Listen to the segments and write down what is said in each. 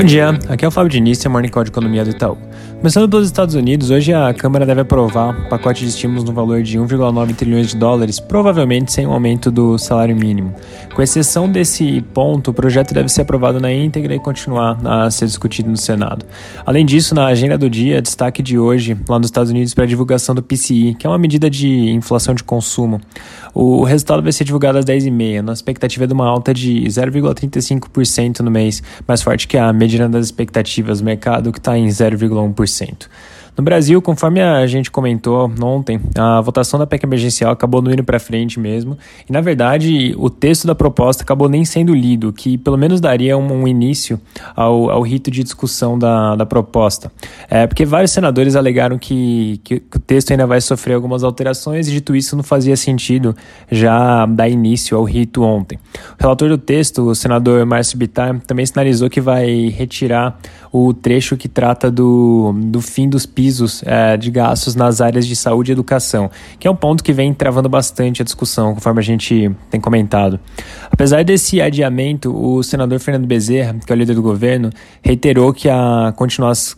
Bom dia, aqui é o Fábio Diniz, Morning Call de Economia do Itaú. Começando pelos Estados Unidos, hoje a Câmara deve aprovar um pacote de estímulos no valor de 1,9 trilhões de dólares, provavelmente sem um aumento do salário mínimo. Com exceção desse ponto, o projeto deve ser aprovado na íntegra e continuar a ser discutido no Senado. Além disso, na agenda do dia, destaque de hoje, lá nos Estados Unidos, para a divulgação do PCI, que é uma medida de inflação de consumo. O resultado vai ser divulgado às 10h30, na expectativa de uma alta de 0,35% no mês, mais forte que a mediana das expectativas do mercado, que está em 0,1%. No Brasil, conforme a gente comentou ontem, a votação da PEC emergencial acabou não indo para frente mesmo. E, na verdade, o texto da proposta acabou nem sendo lido, que pelo menos daria um, um início ao, ao, rito de discussão da, da proposta. É, porque vários senadores alegaram que, que, que, o texto ainda vai sofrer algumas alterações e, dito isso, não fazia sentido já dar início ao rito ontem. O relator do texto, o senador Márcio Bittar, também sinalizou que vai retirar o trecho que trata do, do fim dos pisos é, de gastos nas áreas de saúde e educação, que é um ponto que vem travando bastante a discussão, conforme a gente tem comentado. Apesar desse adiamento, o senador Fernando Bezerra, que é o líder do governo, reiterou que a,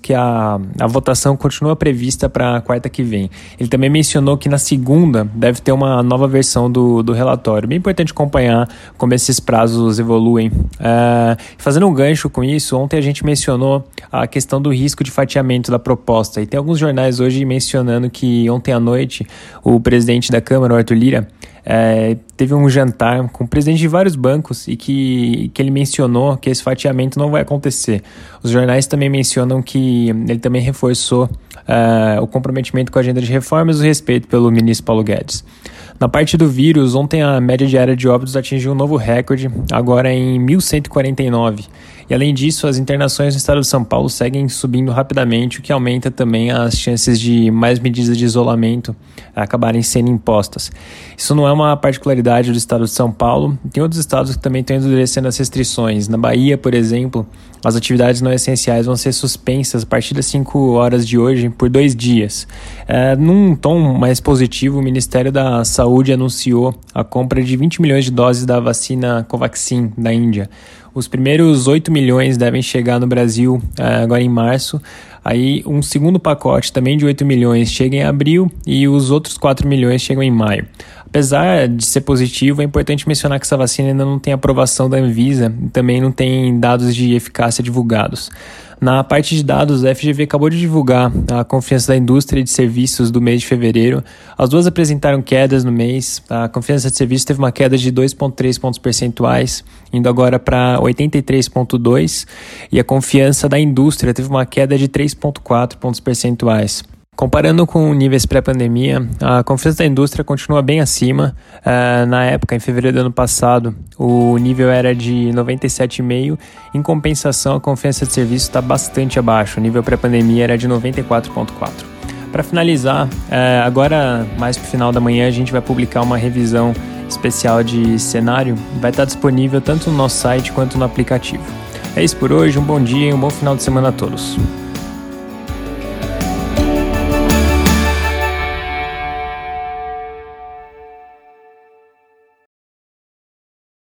que a, a votação continua prevista para a quarta que vem. Ele também mencionou que na segunda deve ter uma nova versão do, do relatório. Bem importante acompanhar como esses prazos evoluem. É, fazendo um gancho com isso, ontem a gente mencionou a questão do risco de fatiamento da proposta. E tem alguns jornais hoje mencionando que ontem à noite o presidente da Câmara, Arthur Lira, é, teve um jantar com o presidente de vários bancos e que, que ele mencionou que esse fatiamento não vai acontecer. Os jornais também mencionam que ele também reforçou é, o comprometimento com a agenda de reformas e o respeito pelo ministro Paulo Guedes. Na parte do vírus, ontem a média diária de óbitos atingiu um novo recorde, agora em 1.149. E além disso, as internações no estado de São Paulo seguem subindo rapidamente, o que aumenta também as chances de mais medidas de isolamento acabarem sendo impostas. Isso não é uma particularidade do estado de São Paulo, tem outros estados que também estão endurecendo as restrições. Na Bahia, por exemplo, as atividades não essenciais vão ser suspensas a partir das 5 horas de hoje por dois dias. É, num tom mais positivo, o Ministério da Saúde anunciou a compra de 20 milhões de doses da vacina Covaxin da Índia. Os primeiros 8 milhões devem chegar no Brasil uh, agora em março. Aí um segundo pacote também de 8 milhões chega em abril e os outros 4 milhões chegam em maio. Apesar de ser positivo, é importante mencionar que essa vacina ainda não tem aprovação da Anvisa e também não tem dados de eficácia divulgados. Na parte de dados, a FGV acabou de divulgar a confiança da indústria de serviços do mês de fevereiro. As duas apresentaram quedas no mês. A confiança de serviços teve uma queda de 2,3 pontos percentuais, indo agora para 83,2, e a confiança da indústria teve uma queda de 3,4 pontos percentuais. Comparando com níveis pré-pandemia, a confiança da indústria continua bem acima. Uh, na época, em fevereiro do ano passado, o nível era de 97,5. Em compensação, a confiança de serviço está bastante abaixo. O nível pré-pandemia era de 94,4. Para finalizar, uh, agora mais para o final da manhã, a gente vai publicar uma revisão especial de cenário. Vai estar disponível tanto no nosso site quanto no aplicativo. É isso por hoje, um bom dia e um bom final de semana a todos.